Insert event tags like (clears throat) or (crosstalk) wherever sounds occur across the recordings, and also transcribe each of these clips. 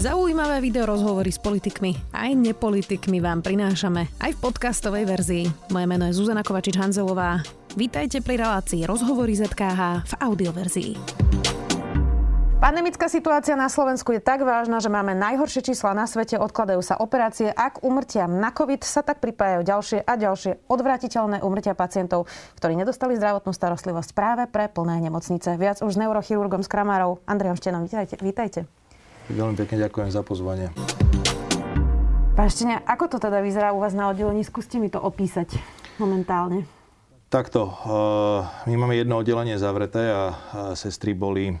Zaujímavé video rozhovory s politikmi aj nepolitikmi vám prinášame aj v podcastovej verzii. Moje meno je Zuzana Kovačič-Hanzelová. Vítajte pri relácii Rozhovory ZKH v audioverzii. Pandemická situácia na Slovensku je tak vážna, že máme najhoršie čísla na svete, odkladajú sa operácie a k umrtiam na COVID sa tak pripájajú ďalšie a ďalšie odvratiteľné umrtia pacientov, ktorí nedostali zdravotnú starostlivosť práve pre plné nemocnice. Viac už s neurochirurgom z Kramárov. Andrejom Štenom, vítajte. vítajte. Veľmi pekne ďakujem za pozvanie. Pán Štenia, ako to teda vyzerá u vás na oddelení? Skúste mi to opísať momentálne. Takto, eh, my máme jedno oddelenie zavreté a sestry boli eh,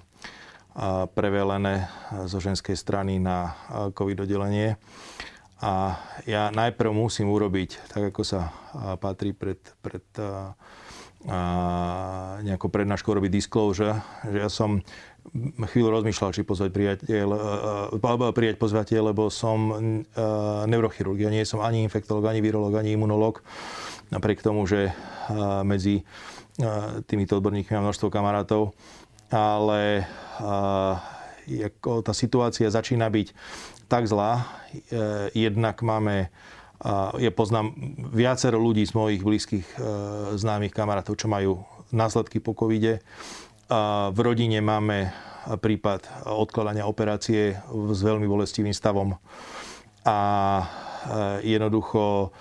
prevelené zo ženskej strany na eh, COVID oddelenie. A ja najprv musím urobiť, tak ako sa patrí pred, pred nejakou prednáškou robiť disclosure, že ja som chvíľu rozmýšľal, či pozvať priateľ, alebo prijať pozvateľ, lebo som neurochirurg. Ja nie som ani infektolog, ani virológ, ani imunológ. Napriek tomu, že medzi týmito odborníkmi mám množstvo kamarátov. Ale tá situácia začína byť tak zlá. E, jednak máme ja poznám viacero ľudí z mojich blízkych e, známych kamarátov, čo majú následky po covide v rodine máme prípad odkladania operácie s veľmi bolestivým stavom. A e, jednoducho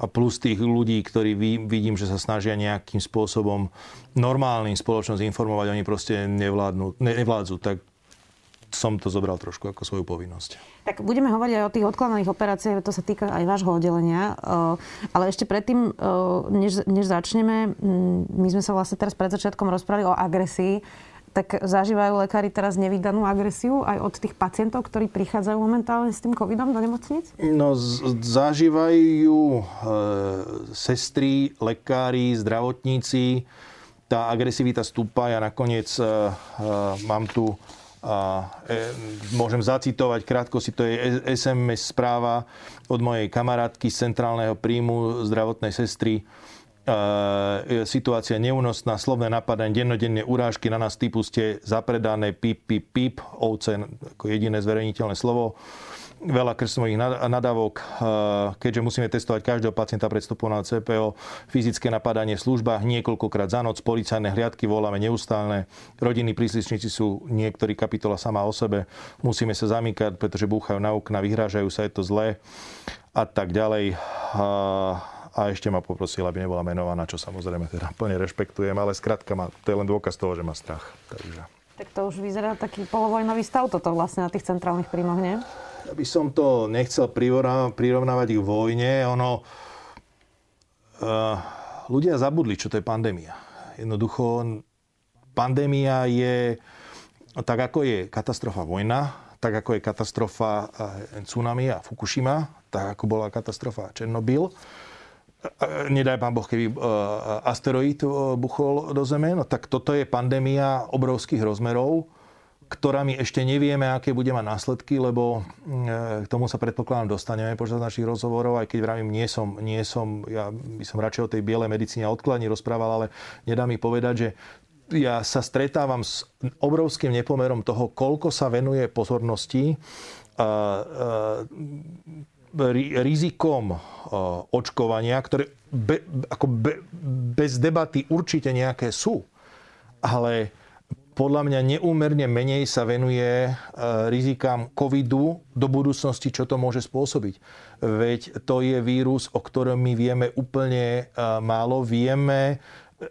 a plus tých ľudí, ktorí vidím, že sa snažia nejakým spôsobom normálnym spoločnosť informovať, oni proste nevládnu, nevládzu. Tak som to zobral trošku ako svoju povinnosť. Tak budeme hovoriť aj o tých odkladaných operáciách, to sa týka aj vášho oddelenia. Eh, ale ešte predtým, eh, než, než začneme, mm, my sme sa vlastne teraz pred začiatkom rozprávali o agresii. Tak zažívajú lekári teraz nevydanú agresiu aj od tých pacientov, ktorí prichádzajú momentálne s tým covidom do nemocnic? No, z- zažívajú e, sestry, lekári, zdravotníci. Tá agresivita stúpa. Ja nakoniec e, e, mám tu a e, môžem zacitovať krátko si, to je SMS správa od mojej kamarátky z centrálneho príjmu zdravotnej sestry. E, situácia neúnosná, slovné napadanie, dennodenne urážky na nás typu ste zapredané, pip, pip, pip, ovce ako jediné zverejniteľné slovo veľa krstových nadávok, keďže musíme testovať každého pacienta pred vstupom na CPO, fyzické napadanie v službách niekoľkokrát za noc, policajné hliadky voláme neustále, rodinní príslušníci sú niektorí kapitola sama o sebe, musíme sa zamýkať, pretože búchajú na okna, vyhrážajú sa, je to zlé a tak ďalej. A ešte ma poprosil, aby nebola menovaná, čo samozrejme teda plne rešpektujem, ale skrátka ma, to je len dôkaz toho, že má strach. Takže... Tak to už vyzerá taký polovojnový stav toto vlastne na tých centrálnych príjmoch, nie? Ja by som to nechcel prirovnávať k vojne. Ono, uh, ľudia zabudli, čo to je pandémia. Jednoducho, pandémia je, tak ako je katastrofa vojna, tak ako je katastrofa eh, tsunami a Fukushima, tak ako bola katastrofa Černobyl. Eh, nedaj pán Boh, keby asteroid buchol do Zeme, no tak toto je pandémia obrovských rozmerov ktorá my ešte nevieme, aké bude mať následky, lebo mm, k tomu sa predpokladám dostaneme počas našich rozhovorov, aj keď vravím, nie som, nie som, ja by som radšej o tej bielej medicíne odkladni rozprával, ale nedá mi povedať, že ja sa stretávam s obrovským nepomerom toho, koľko sa venuje pozornosti rizikom očkovania, ktoré be, ako be, bez debaty určite nejaké sú, ale podľa mňa neúmerne menej sa venuje e, rizikám covidu do budúcnosti, čo to môže spôsobiť. Veď to je vírus, o ktorom my vieme úplne e, málo. Vieme,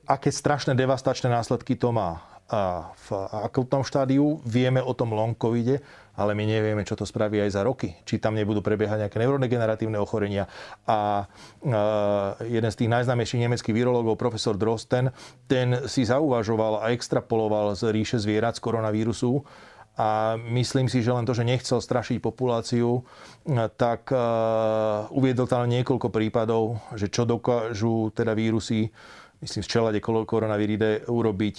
aké strašné devastačné následky to má v akutnom štádiu. Vieme o tom long covide, ale my nevieme, čo to spraví aj za roky. Či tam nebudú prebiehať nejaké neurodegeneratívne ochorenia. A jeden z tých najznámejších nemeckých virológov, profesor Drosten, ten si zauvažoval a extrapoloval z ríše zvierat z koronavírusu a myslím si, že len to, že nechcel strašiť populáciu, tak uviedol tam niekoľko prípadov, že čo dokážu teda vírusy myslím, z čelade koronaviride urobiť,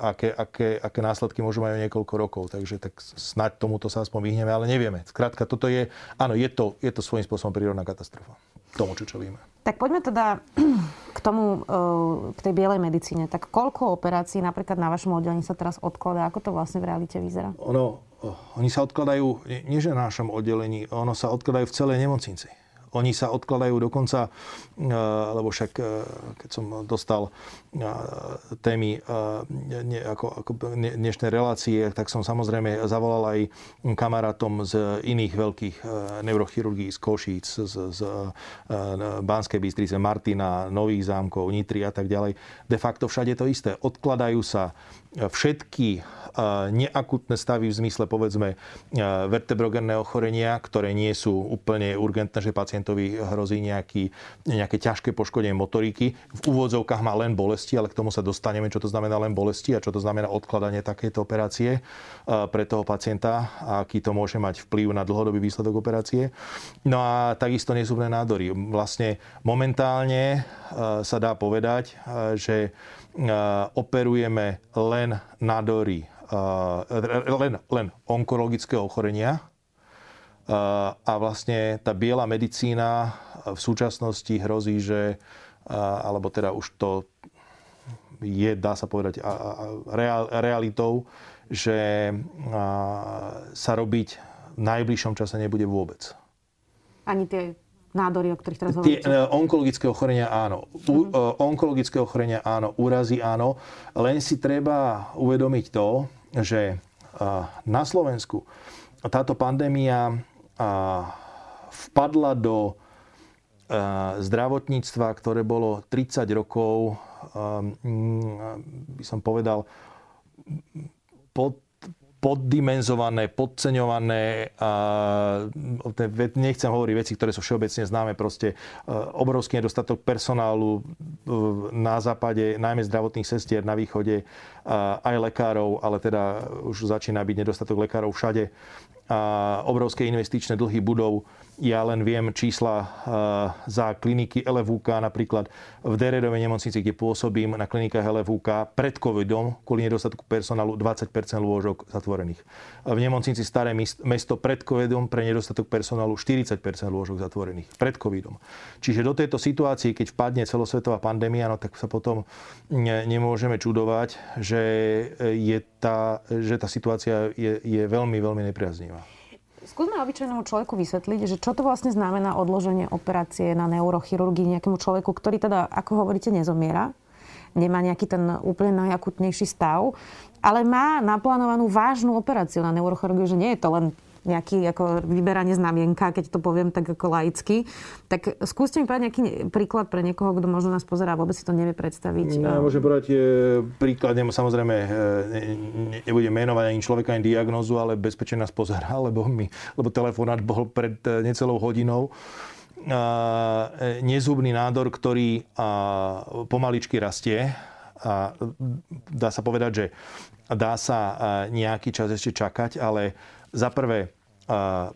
aké, aké, aké následky môžu mať niekoľko rokov. Takže tak snáď tomuto sa aspoň vyhneme, ale nevieme. Skrátka, toto je, áno, je to, je to svojím spôsobom prírodná katastrofa. Tomu, čo čelíme. Tak poďme teda (clears throat) k tomu, e, k tej bielej medicíne. Tak koľko operácií napríklad na vašom oddelení sa teraz odkladá? Ako to vlastne v realite vyzerá? Ono, oni sa odkladajú, nie že na našom oddelení, ono sa odkladajú v celej nemocnici. Oni sa odkladajú dokonca, eh, lebo však eh, keď som dostal eh, témy ako, ako dnešné relácie, tak som samozrejme zavolal aj kamarátom z iných veľkých neurochirurgií z Košíc, z, z Banskej Bystrice, Martina, Nových zámkov, Nitry a tak ďalej. De facto všade to isté. Odkladajú sa všetky neakutné stavy v zmysle povedzme vertebrogenné ochorenia, ktoré nie sú úplne urgentné, že pacientovi hrozí nejaký, nejaké ťažké poškodenie motoriky. V úvodzovkách má len bolesti, ale k tomu sa dostaneme, čo to znamená len bolesti a čo to znamená odkladanie takéto operácie pre toho pacienta a aký to môže mať vplyv na dlhodobý výsledok operácie. No a takisto nezubné nádory. Vlastne momentálne sa dá povedať, že operujeme len nádory len, len onkologické ochorenia. A vlastne tá biela medicína v súčasnosti hrozí, že, alebo teda už to je, dá sa povedať, realitou, že sa robiť v najbližšom čase nebude vôbec. Ani tie nádory, o ktorých teraz hovoríte? Tie onkologické ochorenia áno. U, uh-huh. onkologické ochorenia áno. Úrazy áno. Len si treba uvedomiť to, že na Slovensku táto pandémia vpadla do zdravotníctva, ktoré bolo 30 rokov, by som povedal, pod poddimenzované, podceňované. Nechcem hovoriť veci, ktoré sú všeobecne známe. Proste e, obrovský nedostatok personálu na západe, najmä zdravotných sestier na východe, aj lekárov, ale teda už začína byť nedostatok lekárov všade. Obrovské investičné dlhy budov ja len viem čísla eh, za kliniky LFUK, napríklad v Deredovej nemocnici, kde pôsobím na klinikách LFUK pred covidom, kvôli nedostatku personálu 20% lôžok zatvorených. V nemocnici Staré mesto pred covidom pre nedostatok personálu 40% lôžok zatvorených. Pred covidom. Čiže do tejto situácie, keď vpadne celosvetová pandémia, no tak sa potom nemôžeme čudovať, že, je tá, že tá situácia je, je veľmi, veľmi nepriaznivá. Skúsme obyčajnému človeku vysvetliť, že čo to vlastne znamená odloženie operácie na neurochirurgii nejakému človeku, ktorý teda, ako hovoríte, nezomiera, nemá nejaký ten úplne najakutnejší stav, ale má naplánovanú vážnu operáciu na neurochirurgiu, že nie je to len nejaký ako vyberanie znamienka, keď to poviem tak ako laicky. Tak skúste mi povedať nejaký príklad pre niekoho, kto možno nás pozerá a vôbec si to nevie predstaviť. Ja môžem povedať príklad, samozrejme e, nebudem menovať ani človeka, ani diagnózu, ale bezpečne nás pozerá, (laughs) lebo, mi, lebo telefonát bol pred e, necelou hodinou nezubný nádor, ktorý pomaličky rastie. A dá sa povedať, že dá sa nejaký čas ešte čakať, ale za prvé,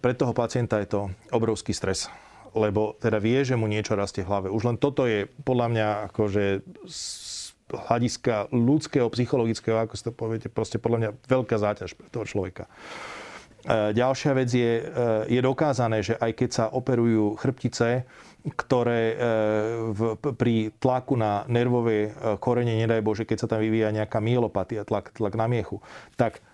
pre toho pacienta je to obrovský stres lebo teda vie, že mu niečo rastie v hlave. Už len toto je podľa mňa akože z hľadiska ľudského, psychologického, ako si to poviete, proste podľa mňa veľká záťaž pre toho človeka. E, ďalšia vec je, e, je dokázané, že aj keď sa operujú chrbtice, ktoré e, v, pri tlaku na nervové korene, nedaj Bože, keď sa tam vyvíja nejaká myelopatia, tlak, tlak na miechu, tak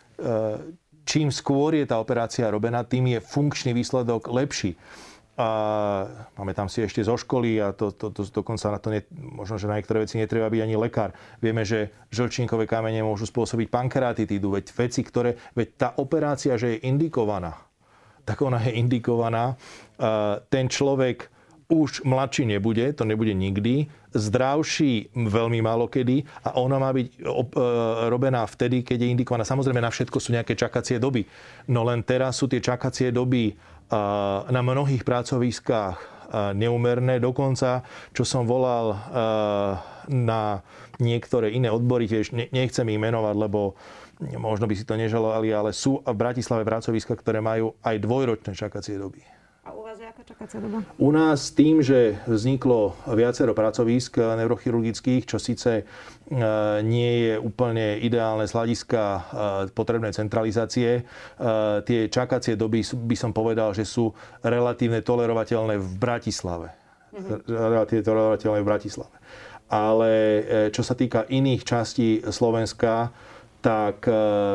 čím skôr je tá operácia robená, tým je funkčný výsledok lepší. A tam si ešte zo školy a to, to, to, dokonca na to ne, možno, že na niektoré veci netreba byť ani lekár. Vieme, že žlčníkové kamene môžu spôsobiť pankreatitídu, veď veci, ktoré, veď tá operácia, že je indikovaná, tak ona je indikovaná. Ten človek už mladší nebude, to nebude nikdy, zdravší veľmi málo kedy a ona má byť e, robená vtedy, keď je indikovaná. Samozrejme, na všetko sú nejaké čakacie doby. No len teraz sú tie čakacie doby na mnohých pracoviskách neumerné. Dokonca, čo som volal na niektoré iné odbory, tiež nechcem ich menovať, lebo možno by si to nežalovali, ale sú v Bratislave pracoviska, ktoré majú aj dvojročné čakacie doby. A u vás je aká čakacia doba? U nás tým, že vzniklo viacero pracovísk neurochirurgických, čo síce e, nie je úplne ideálne z hľadiska e, potrebnej centralizácie, e, tie čakacie doby by som povedal, že sú relatívne tolerovateľné v Bratislave. Mm-hmm. Relatívne tolerovateľné v Bratislave. Ale čo sa týka iných častí Slovenska, tak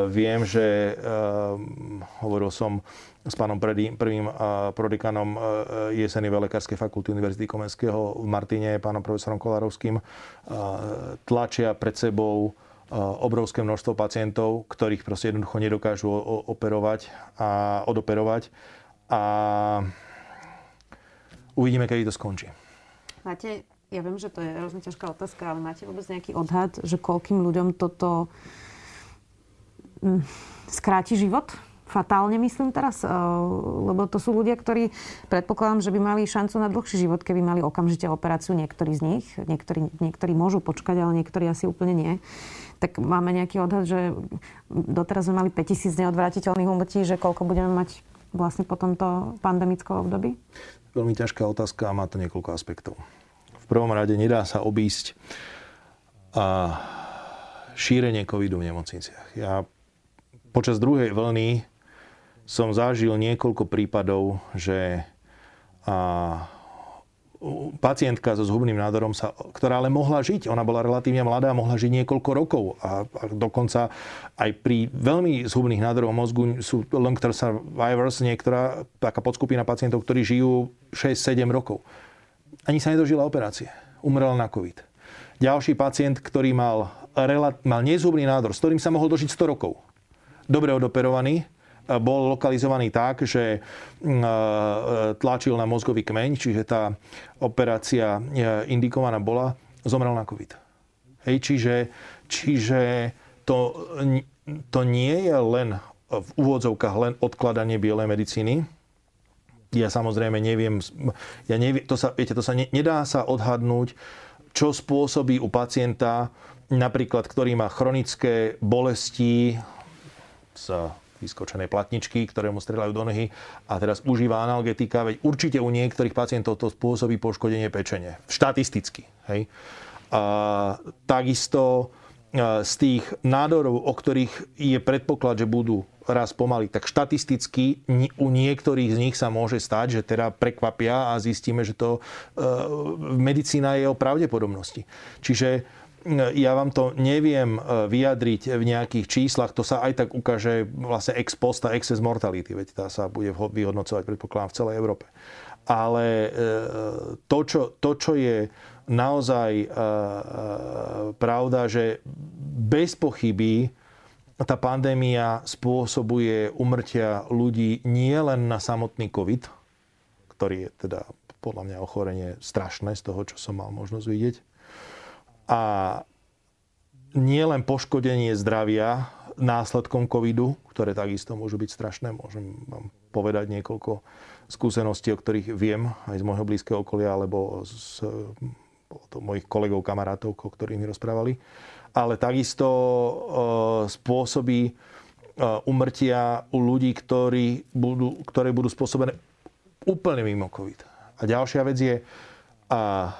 viem, že hovoril som s pánom prvým prodekanom jesenej lekárskej fakulty Univerzity Komenského v Martine, pánom profesorom Kolarovským, tlačia pred sebou obrovské množstvo pacientov, ktorých proste jednoducho nedokážu operovať a odoperovať. A uvidíme, kedy to skončí. Máte, ja viem, že to je hrozne ťažká otázka, ale máte vôbec nejaký odhad, že koľkým ľuďom toto hm, skráti život? Fatálne myslím teraz, eh, lebo to sú ľudia, ktorí predpokladám, že by mali šancu na dlhší život, keby mali okamžite operáciu niektorí z nich. Niektorí, niektorí môžu počkať, ale niektorí asi úplne nie. Tak máme nejaký odhad, že doteraz sme mali 5000 neodvratiteľných umrtí, že koľko budeme mať vlastne po tomto pandemickom období? Veľmi ťažká otázka a má to niekoľko aspektov. V prvom rade nedá sa obísť a šírenie covidu v nemocniciach. Ja počas druhej vlny som zažil niekoľko prípadov, že a, pacientka so zhubným nádorom, sa, ktorá ale mohla žiť, ona bola relatívne mladá, mohla žiť niekoľko rokov a, a dokonca aj pri veľmi zhubných nádoroch mozgu sú long-term survivors, niektorá taká podskupina pacientov, ktorí žijú 6-7 rokov. Ani sa nedožila operácie. Umrela na COVID. Ďalší pacient, ktorý mal, mal nezhubný nádor, s ktorým sa mohol dožiť 100 rokov. Dobre odoperovaný, bol lokalizovaný tak, že mm, tlačil na mozgový kmeň, čiže tá operácia e, indikovaná bola, zomrel na COVID. Hej, čiže, čiže to, to nie je len v úvodzovkách len odkladanie bielej medicíny. Ja samozrejme neviem, ja neviem to sa, viete, to sa ne, nedá sa odhadnúť, čo spôsobí u pacienta, napríklad, ktorý má chronické bolesti s vyskočené platničky, ktoré mu strelajú do nohy a teraz užíva analgetika, veď určite u niektorých pacientov to spôsobí poškodenie pečene. Štatisticky. Hej. A, takisto z tých nádorov, o ktorých je predpoklad, že budú raz pomaly, tak štatisticky u niektorých z nich sa môže stať, že teda prekvapia a zistíme, že to e, medicína je o pravdepodobnosti. Čiže ja vám to neviem e, vyjadriť v nejakých číslach, to sa aj tak ukáže vlastne ex post a excess mortality, veď tá sa bude vyhodnocovať, predpokladám, v celej Európe. Ale e, to, čo, to, čo je naozaj e, pravda, že bez pochyby tá pandémia spôsobuje umrtia ľudí nie len na samotný COVID, ktorý je teda podľa mňa ochorenie strašné z toho, čo som mal možnosť vidieť, a nie len poškodenie zdravia následkom covidu, ktoré takisto môžu byť strašné. Môžem vám povedať niekoľko skúseností, o ktorých viem aj z môjho blízkeho okolia, alebo z to mojich kolegov, kamarátov, o ktorých mi rozprávali. Ale takisto e, spôsobí e, umrtia u ľudí, ktorí budú, ktoré budú spôsobené úplne mimo COVID. A ďalšia vec je, a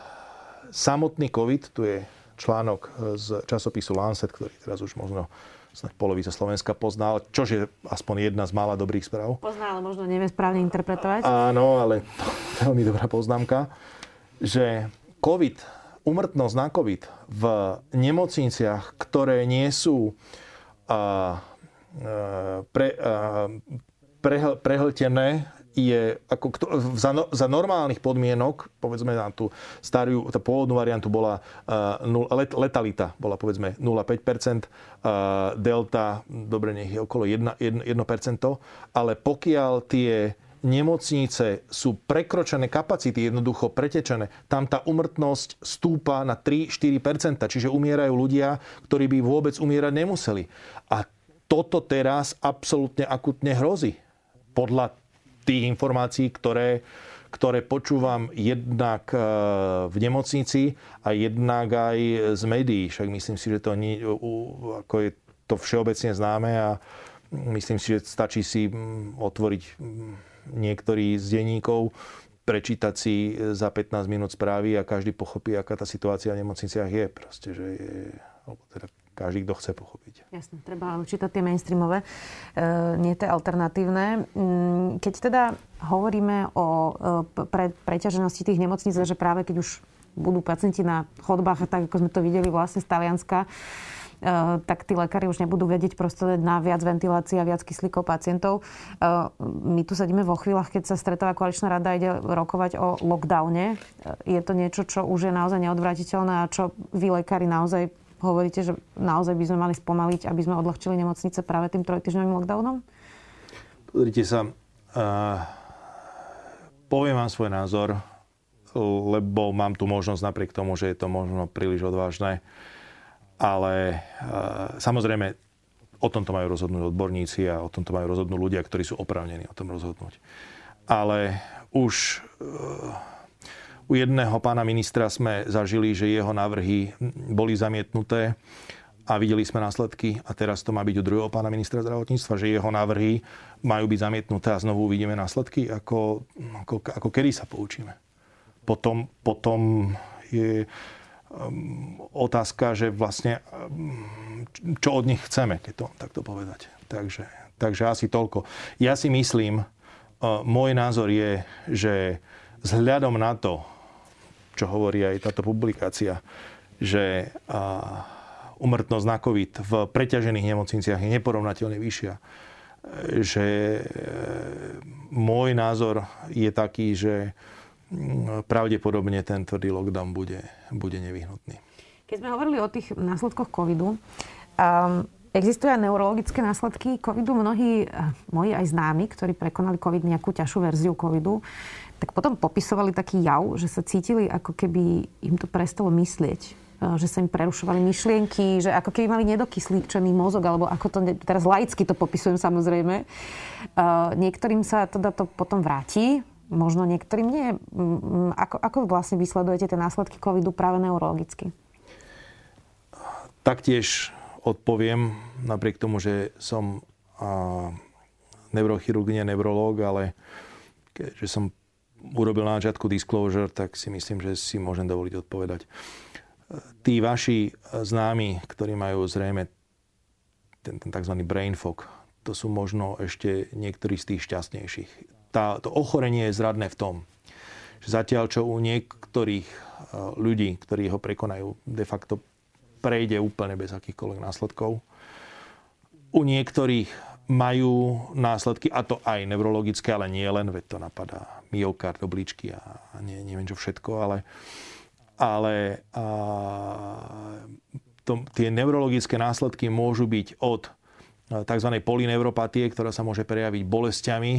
samotný COVID, tu je článok z časopisu Lancet, ktorý teraz už možno snad polovica Slovenska pozná, čo je aspoň jedna z mála dobrých správ. Pozná, ale možno nevie správne interpretovať. Áno, ale veľmi dobrá poznámka, že COVID, umrtnosť na COVID v nemocniciach, ktoré nie sú a, pre, a, prehltené je ako, za, no, za normálnych podmienok, povedzme na tú starú, tá pôvodnú variantu bola uh, let, letalita, bola povedzme 0,5%, uh, delta, dobre, nech je okolo 1%, 1%, 1% ale pokiaľ tie nemocnice sú prekročené kapacity, jednoducho pretečené, tam tá umrtnosť stúpa na 3-4%, čiže umierajú ľudia, ktorí by vôbec umierať nemuseli. A toto teraz absolútne akutne hrozí. Podľa tých informácií, ktoré, ktoré počúvam jednak e, v nemocnici a jednak aj z médií. Však myslím si, že to nie, ako je to všeobecne známe a myslím si, že stačí si otvoriť niektorý z denníkov, prečítať si za 15 minút správy a každý pochopí, aká tá situácia v nemocniciach je. Proste, že je, alebo teda každý, kto chce pochopiť. Jasne, treba čítať tie mainstreamové, e, nie tie alternatívne. Mm, keď teda hovoríme o e, pre, preťaženosti tých nemocníc, že práve keď už budú pacienti na chodbách, tak ako sme to videli vlastne z Talianska, tak tí lekári už nebudú vedieť proste na viac ventilácií a viac kyslíkov pacientov. My tu sedíme vo chvíľach, keď sa stretáva koaličná rada ide rokovať o lockdowne. Je to niečo, čo už je naozaj neodvratiteľné a čo vy lekári naozaj hovoríte, že naozaj by sme mali spomaliť, aby sme odľahčili nemocnice práve tým trojtyžňovým lockdownom? Pozrite sa, uh, poviem vám svoj názor, lebo mám tu možnosť napriek tomu, že je to možno príliš odvážne. Ale uh, samozrejme, o tomto majú rozhodnúť odborníci a o tomto majú rozhodnúť ľudia, ktorí sú oprávnení o tom rozhodnúť. Ale už uh, u jedného pána ministra sme zažili, že jeho návrhy boli zamietnuté a videli sme následky a teraz to má byť u druhého pána ministra zdravotníctva, že jeho návrhy majú byť zamietnuté a znovu uvidíme následky, ako, ako, ako kedy sa poučíme. Potom, potom je um, otázka, že vlastne um, čo od nich chceme, keď to takto povedať. Takže, takže asi toľko. Ja si myslím, uh, môj názor je, že vzhľadom na to, čo hovorí aj táto publikácia, že umrtnosť na COVID v preťažených nemocniciach je neporovnateľne vyššia. Že e, môj názor je taký, že pravdepodobne ten tvrdý lockdown bude, bude nevyhnutný. Keď sme hovorili o tých následkoch covidu, um, existujú aj neurologické následky covidu. Mnohí moji aj známi, ktorí prekonali covid, nejakú ťažšiu verziu covidu, tak potom popisovali taký jav, že sa cítili ako keby im to prestalo myslieť e, že sa im prerušovali myšlienky, že ako keby mali nedokyslíčený mozog, alebo ako to, teraz laicky to popisujem samozrejme. E, niektorým sa teda to potom vráti, možno niektorým nie. Ako, ako vlastne vysledujete tie následky covidu práve neurologicky? Taktiež odpoviem, napriek tomu, že som neurochirurg, nie neurológ, ale keďže som urobil na začiatku disclosure, tak si myslím, že si môžem dovoliť odpovedať. Tí vaši známi, ktorí majú zrejme ten, ten tzv. brain fog, to sú možno ešte niektorí z tých šťastnejších. Tá, to ochorenie je zradné v tom, že zatiaľ čo u niektorých e, ľudí, ktorí ho prekonajú, de facto prejde úplne bez akýchkoľvek následkov. U niektorých majú následky, a to aj neurologické, ale nie len, veď to napadá myokard, obličky a, nie, neviem čo všetko, ale, ale a, to, tie neurologické následky môžu byť od tzv. polineuropatie, ktorá sa môže prejaviť bolestiami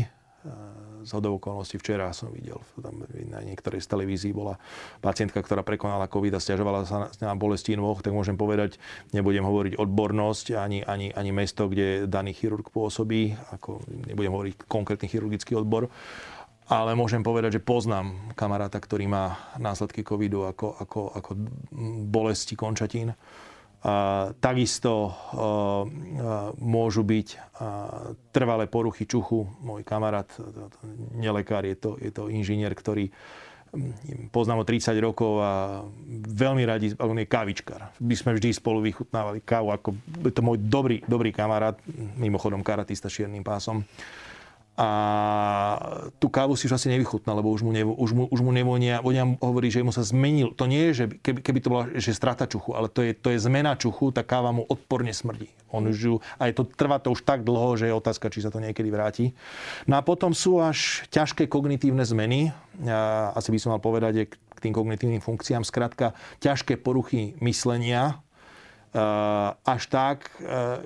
z okolností včera som videl, tam na niektorej z televízií bola pacientka, ktorá prekonala COVID a stiažovala sa na bolesti nôh, tak môžem povedať, nebudem hovoriť odbornosť ani, ani, ani mesto, kde daný chirurg pôsobí, ako nebudem hovoriť konkrétny chirurgický odbor, ale môžem povedať, že poznám kamaráta, ktorý má následky covidu ako, ako, ako bolesti končatín Takisto môžu byť trvalé poruchy čuchu. Môj kamarát, nelekár, je to, je to inžinier, ktorý poznám ho 30 rokov a veľmi radi, on je kávičkar. My sme vždy spolu vychutnávali kávu, ako je to môj dobrý, dobrý kamarát, mimochodom karatista s čiernym pásom a tú kávu si už asi nevychutná, lebo už mu, nevo, už mu, už mu nevonia, vonia hovorí, že mu sa zmenil. To nie je, že keby, keby to bola že strata čuchu, ale to je, to je zmena čuchu, tá káva mu odporne smrdí. On už ju, a je to, trvá to už tak dlho, že je otázka, či sa to niekedy vráti. No a potom sú až ťažké kognitívne zmeny. Ja, asi by som mal povedať, k tým kognitívnym funkciám, skrátka ťažké poruchy myslenia, až tak,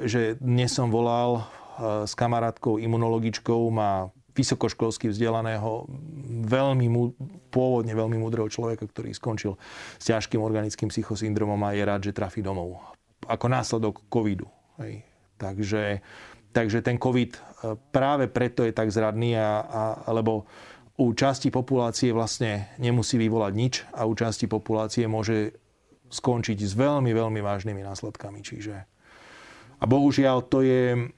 že dnes som volal s kamarátkou imunologičkou, má vysokoškolsky vzdelaného, veľmi, pôvodne veľmi múdreho človeka, ktorý skončil s ťažkým organickým psychosyndromom a je rád, že trafí domov. Ako následok covidu. Hej. Takže, takže ten covid e, práve preto je tak zradný, a, a, lebo u časti populácie vlastne nemusí vyvolať nič a u časti populácie môže skončiť s veľmi, veľmi vážnymi následkami. Čiže a bohužiaľ to je,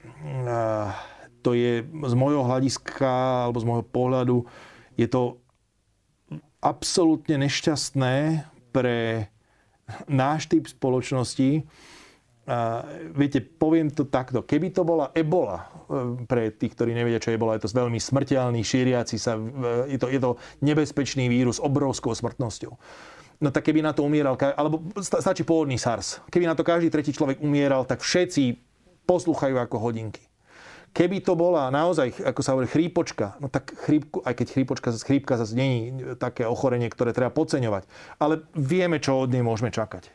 to je z môjho hľadiska alebo z môjho pohľadu je to absolútne nešťastné pre náš typ spoločnosti. A viete, poviem to takto. Keby to bola ebola, e, pre tých, ktorí nevedia, čo ebola, je to veľmi smrteľný, šíriaci sa, je to, je to nebezpečný vírus s obrovskou smrtnosťou. No tak keby na to umieral, alebo stačí pôvodný SARS. Keby na to každý tretí človek umieral, tak všetci poslúchajú ako hodinky. Keby to bola naozaj, ako sa hovorí, chrípočka, no tak chrípku, aj keď chrípočka, chrípka zase není také ochorenie, ktoré treba podceňovať. Ale vieme, čo od nej môžeme čakať.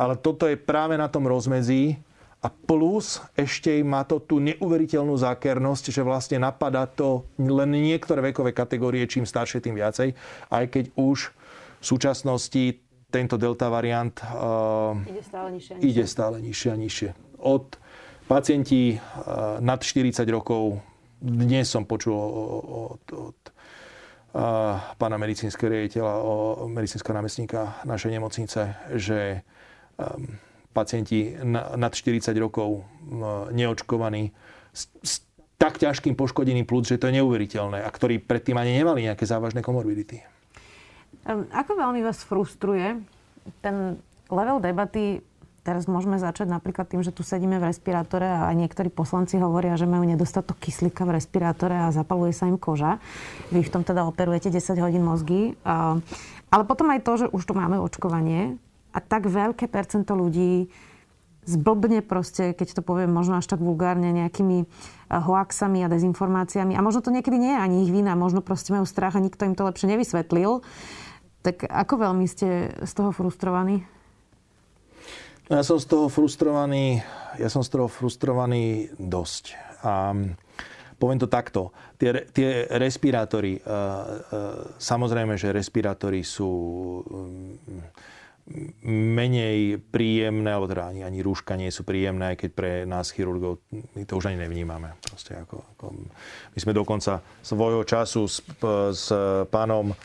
Ale toto je práve na tom rozmedzí, a plus ešte má to tú neuveriteľnú zákernosť, že vlastne napadá to len niektoré vekové kategórie, čím staršie, tým viacej. Aj keď už v súčasnosti tento delta variant uh, ide stále nižšie a nižšie. Ide stále nižšie a nižšie. Od pacienti uh, nad 40 rokov, dnes som počul od, od uh, pána medicínskeho riaditeľa, medicínskeho námestníka našej nemocnice, že um, pacienti nad 40 rokov neočkovaní s, s tak ťažkým poškodením plúc, že to je neuveriteľné a ktorí predtým ani nemali nejaké závažné komorbidity. Ako veľmi vás frustruje ten level debaty Teraz môžeme začať napríklad tým, že tu sedíme v respirátore a niektorí poslanci hovoria, že majú nedostatok kyslíka v respirátore a zapaluje sa im koža. Vy v tom teda operujete 10 hodín mozgy. Ale potom aj to, že už tu máme očkovanie, a tak veľké percento ľudí zblbne proste, keď to poviem možno až tak vulgárne, nejakými hoaxami a dezinformáciami. A možno to niekedy nie je ani ich vina, možno proste majú strach a nikto im to lepšie nevysvetlil. Tak ako veľmi ste z toho frustrovaní? Ja som z toho frustrovaný, ja som z toho frustrovaný dosť. A poviem to takto. Tie, tie respirátory, uh, uh, samozrejme, že respirátory sú um, menej príjemné, alebo teda ani, ani rúška nie sú príjemné, keď pre nás chirurgov my to už ani nevnímame. Ako, ako, my sme dokonca svojho času s, s pánom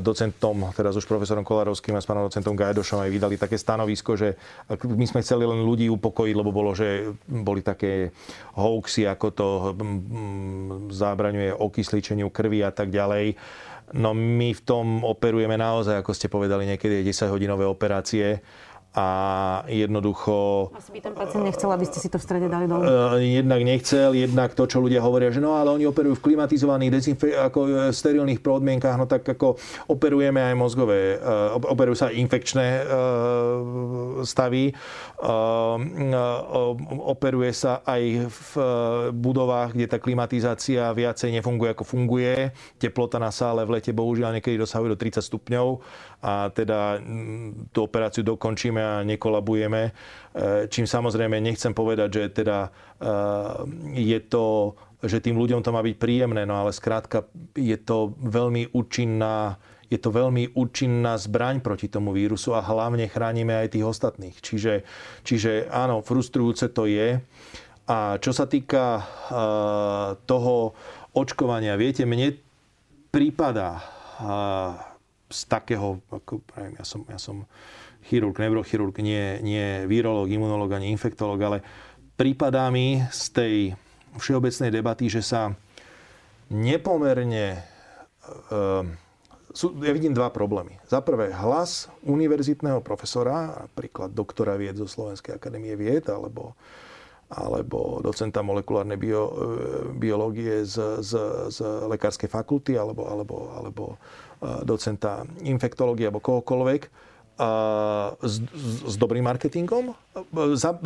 docentom, teraz už profesorom Kolarovským a s pánom docentom Gajdošom aj vydali také stanovisko, že my sme chceli len ľudí upokojiť, lebo bolo, že boli také hoaxy, ako to um, zábraňuje okysličeniu krvi a tak ďalej. No my v tom operujeme naozaj, ako ste povedali, niekedy 10-hodinové operácie a jednoducho... Asi by ten pacient nechcel, aby ste si to v strede dali dole. Eh, jednak nechcel, jednak to, čo ľudia hovoria, že no ale oni operujú v klimatizovaných, dezinfe- ako v sterilných podmienkách, no tak ako operujeme aj mozgové, uh, operujú sa infekčné stavy, operuje sa aj v budovách, kde tá klimatizácia viacej nefunguje ako funguje. Teplota na sále v lete bohužiaľ niekedy dosahuje do 30 stupňov a teda mm, tú operáciu dokončíme a nekolabujeme. E, čím samozrejme nechcem povedať, že teda e, je to, že tým ľuďom to má byť príjemné, no ale skrátka je to veľmi účinná je to veľmi účinná zbraň proti tomu vírusu a hlavne chránime aj tých ostatných. Čiže, čiže áno, frustrujúce to je. A čo sa týka uh, toho očkovania, viete, mne prípada z takého, ako, ja som, ja som chirurg, neurochirurg, nie, nie virológ, imunológ ani infektológ, ale prípadá mi z tej všeobecnej debaty, že sa nepomerne... Uh, sú, ja vidím dva problémy. Za prvé, hlas univerzitného profesora, napríklad doktora vied zo Slovenskej akadémie vied, alebo, alebo docenta molekulárnej bio, e, biológie z, z, z lekárskej fakulty, alebo, alebo, alebo docenta infektológie alebo kohokoľvek s, s dobrým marketingom,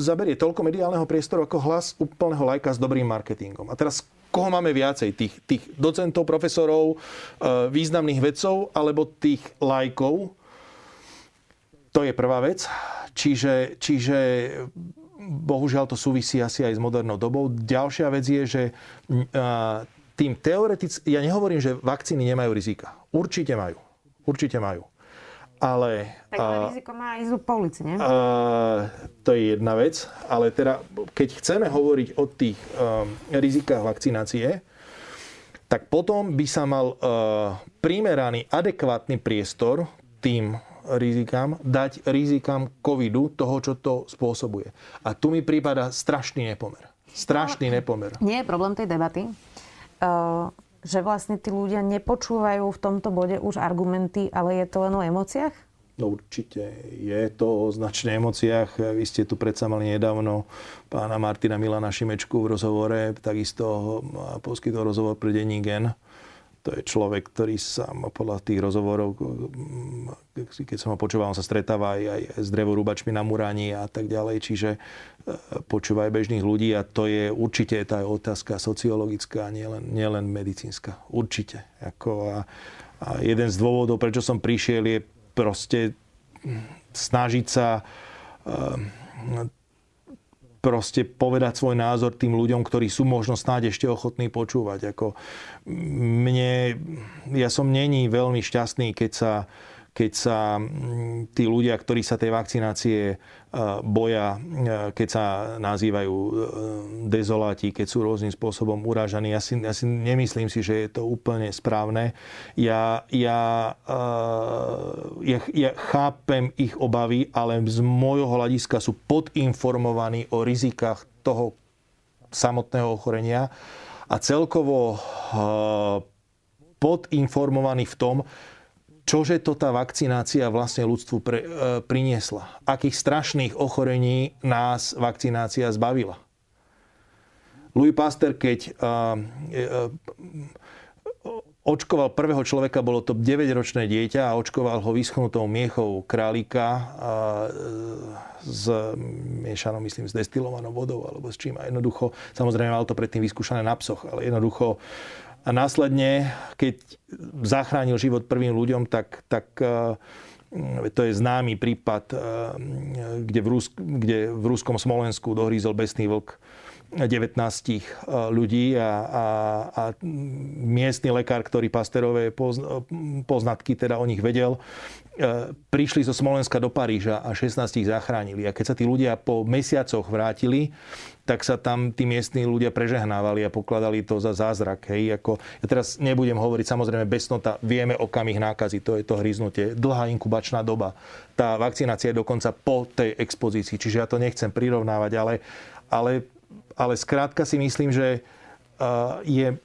zaberie toľko mediálneho priestoru ako hlas úplného lajka s dobrým marketingom. A teraz koho máme viacej? Tých, tých docentov, profesorov, významných vedcov alebo tých lajkov? To je prvá vec. Čiže, čiže bohužiaľ to súvisí asi aj s modernou dobou. Ďalšia vec je, že tým teoreticky, ja nehovorím, že vakcíny nemajú rizika. Určite majú. Určite majú. Ale... Tak a, riziko má ísť po ulici, nie? A, to je jedna vec. Ale teda, keď chceme hovoriť o tých um, rizikách vakcinácie, tak potom by sa mal uh, primeraný, adekvátny priestor tým rizikám, dať rizikám covidu, toho, čo to spôsobuje. A tu mi prípada strašný nepomer. Strašný no, nepomer. Nie je problém tej debaty že vlastne tí ľudia nepočúvajú v tomto bode už argumenty, ale je to len o emóciách? No určite. Je to o značných emóciách. Vy ste tu predsa mali nedávno pána Martina Milana Šimečku v rozhovore, takisto poskytol rozhovor pre denní Gen to je človek, ktorý sa podľa tých rozhovorov, keď som ho počúval, on sa stretáva aj, aj s drevorúbačmi na Murani a tak ďalej, čiže e, počúva aj bežných ľudí a to je určite tá otázka sociologická, nielen, nielen medicínska. Určite. Ako a, a jeden z dôvodov, prečo som prišiel, je proste snažiť sa e, proste povedať svoj názor tým ľuďom, ktorí sú možno snáď ešte ochotní počúvať. Ako mne, ja som není veľmi šťastný, keď sa keď sa mm, tí ľudia, ktorí sa tej vakcinácie e, boja, e, keď sa nazývajú e, dezoláti, keď sú rôznym spôsobom urážaní. Ja si, ja si nemyslím si, že je to úplne správne. Ja, ja, ja, ja chápem ich obavy, ale z môjho hľadiska sú podinformovaní o rizikách toho samotného ochorenia a celkovo podinformovaní v tom, čože to tá vakcinácia vlastne ľudstvu pre, e, priniesla. Akých strašných ochorení nás vakcinácia zbavila. Louis Pasteur, keď e, e, očkoval prvého človeka, bolo to 9-ročné dieťa a očkoval ho vyschnutou miechou králika s miešanou, myslím, s destilovanou vodou alebo s čím. A jednoducho, samozrejme mal to predtým vyskúšané na psoch, ale jednoducho a následne, keď zachránil život prvým ľuďom, tak, tak e, to je známy prípad, e, kde v, Rúsk, kde v Rúskom Smolensku dohrízol besný vlk 19 e, ľudí a, a, a miestny lekár, ktorý Pasterové poznatky teda o nich vedel, prišli zo Smolenska do Paríža a 16 ich zachránili. A keď sa tí ľudia po mesiacoch vrátili, tak sa tam tí miestni ľudia prežehnávali a pokladali to za zázrak. Hej. Ako, ja teraz nebudem hovoriť, samozrejme, besnota, vieme okamih nákazy, to je to hryznutie, dlhá inkubačná doba. Tá vakcinácia je dokonca po tej expozícii, čiže ja to nechcem prirovnávať, ale, ale, ale skrátka si myslím, že uh, je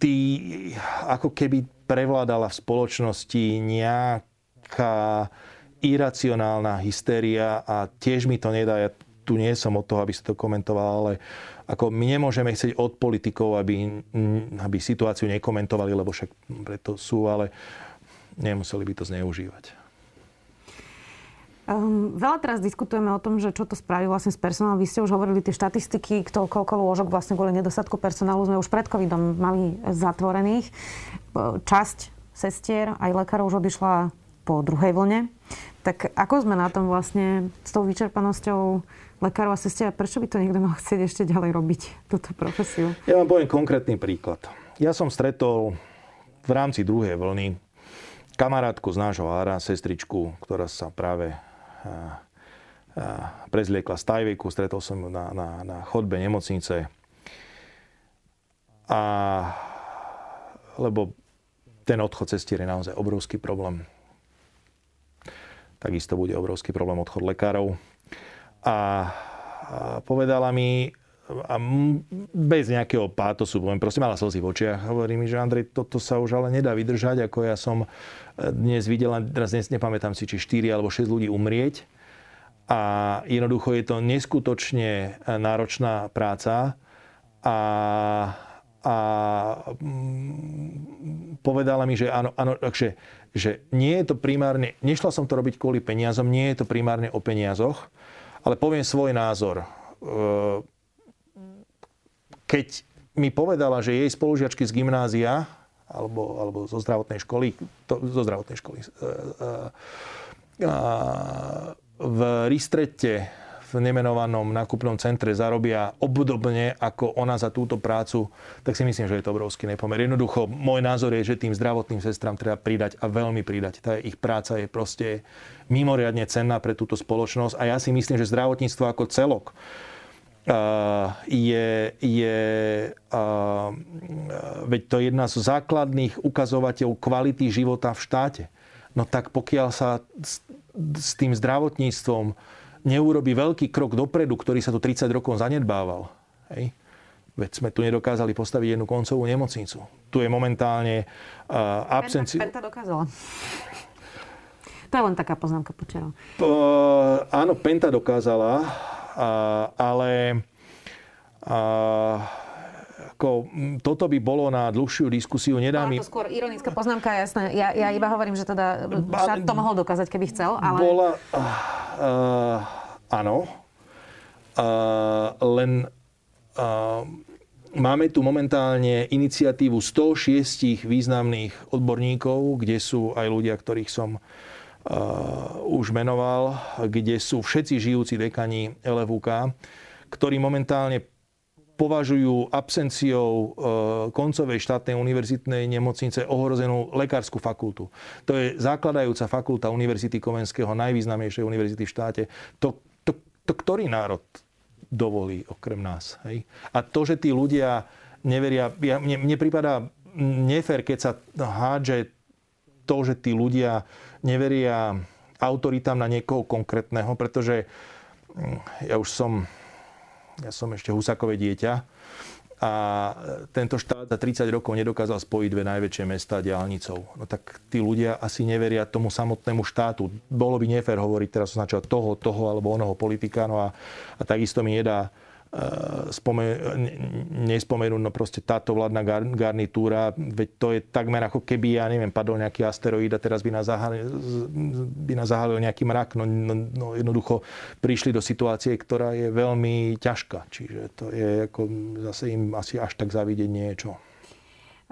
tý, ako keby prevládala v spoločnosti nejaká iracionálna hystéria a tiež mi to nedá, ja tu nie som od toho, aby si to komentoval, ale ako my nemôžeme chcieť od politikov, aby, aby situáciu nekomentovali, lebo však preto sú, ale nemuseli by to zneužívať. Um, veľa teraz diskutujeme o tom, že čo to spraví vlastne s personálom. Vy ste už hovorili tie štatistiky, kto, koľko lôžok vlastne kvôli nedostatku personálu sme už pred covidom mali zatvorených. Časť sestier aj lekárov už odišla po druhej vlne. Tak ako sme na tom vlastne s tou vyčerpanosťou lekárov a sestier prečo by to niekto mal chcieť ešte ďalej robiť, túto profesiu? Ja vám poviem konkrétny príklad. Ja som stretol v rámci druhej vlny kamarátku z nášho ára, sestričku, ktorá sa práve prezliekla z Tajveku, stretol som ju na, na, na chodbe nemocnice. A lebo ten odchod cestier je naozaj obrovský problém. Takisto bude obrovský problém odchod lekárov a povedala mi, a bez nejakého pátosu, poviem, proste mala slzy v očiach. Hovorí mi, že Andrej, toto sa už ale nedá vydržať, ako ja som e, dnes videla, teraz dnes nepamätám si, či 4 alebo 6 ľudí umrieť. A jednoducho je to neskutočne e, náročná práca. A, a povedala mi, že áno, áno takže, že nie je to primárne, nešla som to robiť kvôli peniazom, nie je to primárne o peniazoch, ale poviem svoj názor. Keď mi povedala, že jej spolužiačky z gymnázia alebo, alebo zo zdravotnej školy, to, zo zdravotnej školy, e, e, v Ristrete v nemenovanom nákupnom centre zarobia obdobne ako ona za túto prácu, tak si myslím, že je to obrovský nepomer. Jednoducho, môj názor je, že tým zdravotným sestram treba pridať a veľmi pridať. Tá ich práca je proste mimoriadne cenná pre túto spoločnosť a ja si myslím, že zdravotníctvo ako celok je, je veď to je jedna z základných ukazovateľov kvality života v štáte. No tak pokiaľ sa s, s tým zdravotníctvom neurobi veľký krok dopredu, ktorý sa tu 30 rokov zanedbával. Hej? Veď sme tu nedokázali postaviť jednu koncovú nemocnicu. Tu je momentálne uh, absencia... Penta, Penta dokázala. To je len taká poznámka počera. Uh, áno, Penta dokázala, ale ako, toto by bolo na dlhšiu diskusiu. Nedá mi... to skôr ironická poznámka, jasné. Ja, ja iba hovorím, že teda Šart to mohol dokázať, keby chcel, ale... Bola... Uh, áno. Uh, len uh, máme tu momentálne iniciatívu 106 významných odborníkov, kde sú aj ľudia, ktorých som uh, už menoval, kde sú všetci žijúci dekani LFUK, ktorí momentálne považujú absenciou e, koncovej štátnej univerzitnej nemocnice ohrozenú lekárskú fakultu. To je základajúca fakulta Univerzity Komenského, najvýznamnejšej univerzity v štáte. To, to, to ktorý národ dovolí okrem nás? Hej? A to, že tí ľudia neveria... Ja, mne, mne prípada nefér, keď sa hádže to, že tí ľudia neveria autoritám na niekoho konkrétneho, pretože mm, ja už som ja som ešte Husakové dieťa a tento štát za 30 rokov nedokázal spojiť dve najväčšie mesta diálnicou. No tak tí ľudia asi neveria tomu samotnému štátu. Bolo by nefér hovoriť teraz označovať toho, toho alebo onoho politika. No a, a takisto mi nedá Eh, spome- nespomenúť, no proste táto vládna garnitúra, veď to je takmer ako keby, ja neviem, padol nejaký asteroid a teraz by nás zahalil, by nás zahalil nejaký mrak. No, no, no jednoducho prišli do situácie, ktorá je veľmi ťažká. Čiže to je ako zase im asi až tak zavidieť niečo.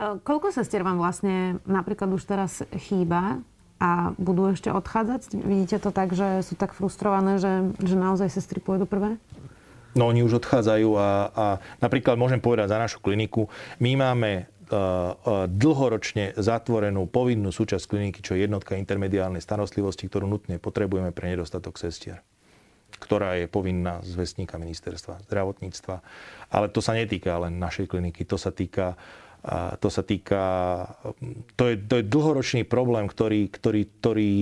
Eh, koľko sestier vám vlastne napríklad už teraz chýba a budú ešte odchádzať? Vidíte to tak, že sú tak frustrované, že, že naozaj sestry pôjdu prvé? No oni už odchádzajú a, a napríklad môžem povedať za našu kliniku, my máme e, e, dlhoročne zatvorenú povinnú súčasť kliniky, čo je jednotka intermediálnej starostlivosti, ktorú nutne potrebujeme pre nedostatok sestier ktorá je povinná z vestníka ministerstva zdravotníctva. Ale to sa netýka len našej kliniky, to sa týka to sa týka, to je, to je dlhoročný problém, ktorý, ktorý, ktorý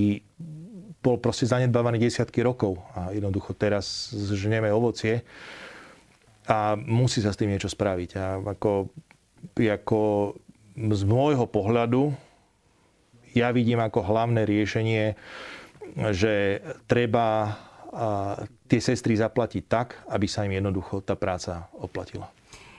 bol proste zanedbávaný desiatky rokov a jednoducho teraz žneme ovocie a musí sa s tým niečo spraviť. A ako, ako z môjho pohľadu ja vidím ako hlavné riešenie, že treba tie sestry zaplatiť tak, aby sa im jednoducho tá práca oplatila.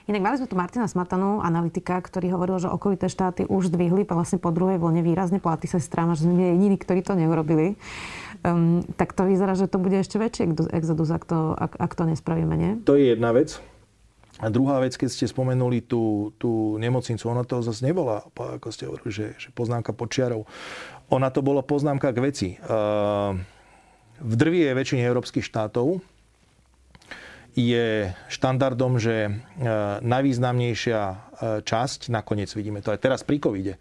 Inak mali sme tu Martina Smatanu, analytika, ktorý hovoril, že okolité štáty už zdvihli vlastne po druhej vlne výrazne platy sestrám a že sme jediní, ktorí to neurobili. Um, tak to vyzerá, že to bude ešte väčší exodus, ak to, ak, ak to nespravíme, nie? To je jedna vec. A druhá vec, keď ste spomenuli tú, tú nemocnicu, ona to zase nebola, ako ste hovorili, že, že poznámka počiarov. Ona to bola poznámka k veci. Uh, v drvie väčšine európskych štátov je štandardom, že e, najvýznamnejšia e, časť, nakoniec vidíme to aj teraz pri covide,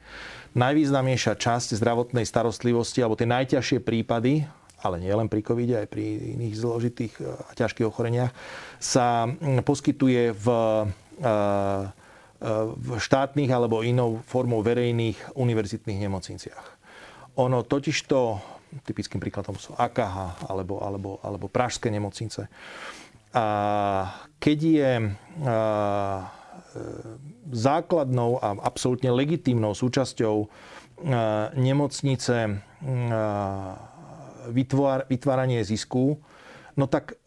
najvýznamnejšia časť zdravotnej starostlivosti alebo tie najťažšie prípady, ale nie len pri covide, aj pri iných zložitých e, a ťažkých ochoreniach, sa poskytuje v, v štátnych alebo inou formou verejných univerzitných nemocniciach. Ono totižto, typickým príkladom sú AKH alebo, alebo, alebo pražské nemocnice, a keď je základnou a absolútne legitímnou súčasťou nemocnice vytváranie zisku, no tak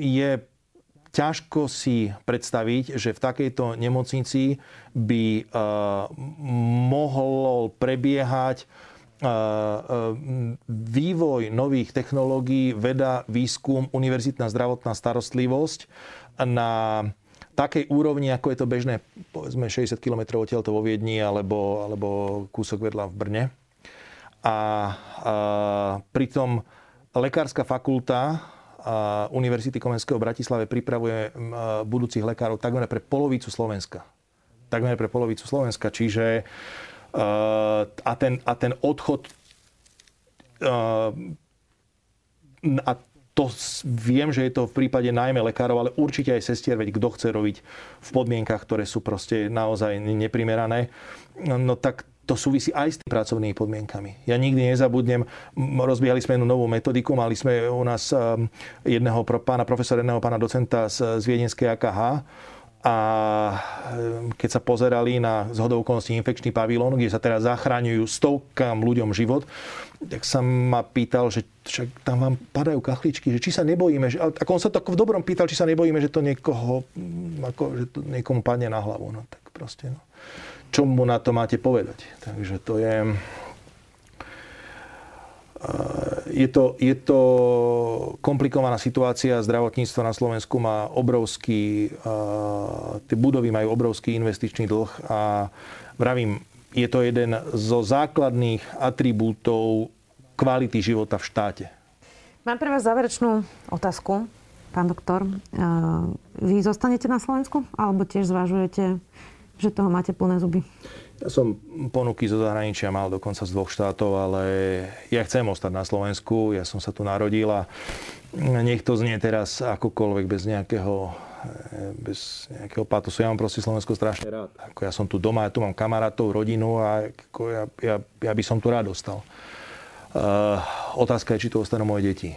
je ťažko si predstaviť, že v takejto nemocnici by mohol prebiehať vývoj nových technológií, veda, výskum, univerzitná zdravotná starostlivosť na takej úrovni, ako je to bežné, povedzme 60 km odtiaľto vo Viedni alebo, alebo kúsok vedľa v Brne. A, a pritom lekárska fakulta a Univerzity Komenského v Bratislave pripravuje budúcich lekárov takmer pre polovicu Slovenska. Takmer pre polovicu Slovenska. Čiže a ten, a ten odchod a to viem, že je to v prípade najmä lekárov, ale určite aj sestier, veď kto chce robiť v podmienkach, ktoré sú proste naozaj neprimerané, no tak to súvisí aj s tými pracovnými podmienkami. Ja nikdy nezabudnem, rozbiehali sme jednu novú metodiku, mali sme u nás jedného pána profesora, jedného pána docenta z, z Viedenskej AKH, a keď sa pozerali na zhodou infekčný pavilón, kde sa teraz zachráňujú stovkám ľuďom život, tak sa ma pýtal, že však tam vám padajú kachličky, že či sa nebojíme, že, ako on sa to v dobrom pýtal, či sa nebojíme, že to niekoho, ako, že to niekomu padne na hlavu. No tak proste, no. Čo mu na to máte povedať? Takže to je... Je to, je to komplikovaná situácia. Zdravotníctvo na Slovensku má obrovský, tie budovy majú obrovský investičný dlh a vravím, je to jeden zo základných atribútov kvality života v štáte. Mám pre vás záverečnú otázku, pán doktor. Vy zostanete na Slovensku alebo tiež zvažujete, že toho máte plné zuby? Ja som ponuky zo zahraničia mal dokonca z dvoch štátov, ale ja chcem ostať na Slovensku. Ja som sa tu narodil a nech to znie teraz akokoľvek bez nejakého bez nejakého patosu. Ja mám proste Slovensko strašne rád. Ako ja som tu doma, ja tu mám kamarátov, rodinu a ako ja, ja, ja by som tu rád ostal. Uh, otázka je, či tu ostanú moje deti.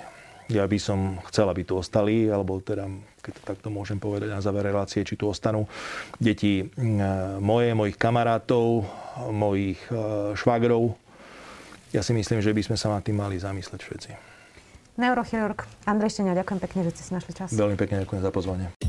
Ja by som chcel, aby tu ostali, alebo teda, keď to takto môžem povedať na záver relácie, či tu ostanú deti moje, mojich kamarátov, mojich uh, švagrov. Ja si myslím, že by sme sa nad tým mali zamysleť všetci. Neurochirurg Andrej Štenia, ďakujem pekne, že ste si našli čas. Veľmi pekne ďakujem za pozvanie.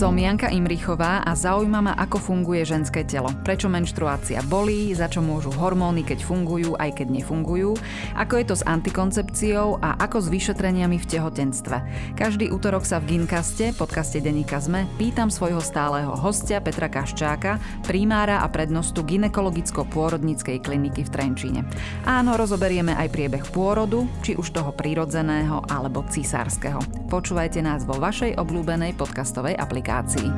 Som Janka Imrichová a zaujíma ma, ako funguje ženské telo. Prečo menštruácia bolí, za čo môžu hormóny, keď fungujú, aj keď nefungujú, ako je to s antikoncepciou a ako s vyšetreniami v tehotenstve. Každý útorok sa v Ginkaste, podcaste Denika Zme, pýtam svojho stáleho hostia Petra Kaščáka, primára a prednostu ginekologicko-pôrodníckej kliniky v Trenčíne. Áno, rozoberieme aj priebeh pôrodu, či už toho prírodzeného alebo cisárskeho. Počúvajte nás vo vašej obľúbenej podcastovej aplikácii aplikácií.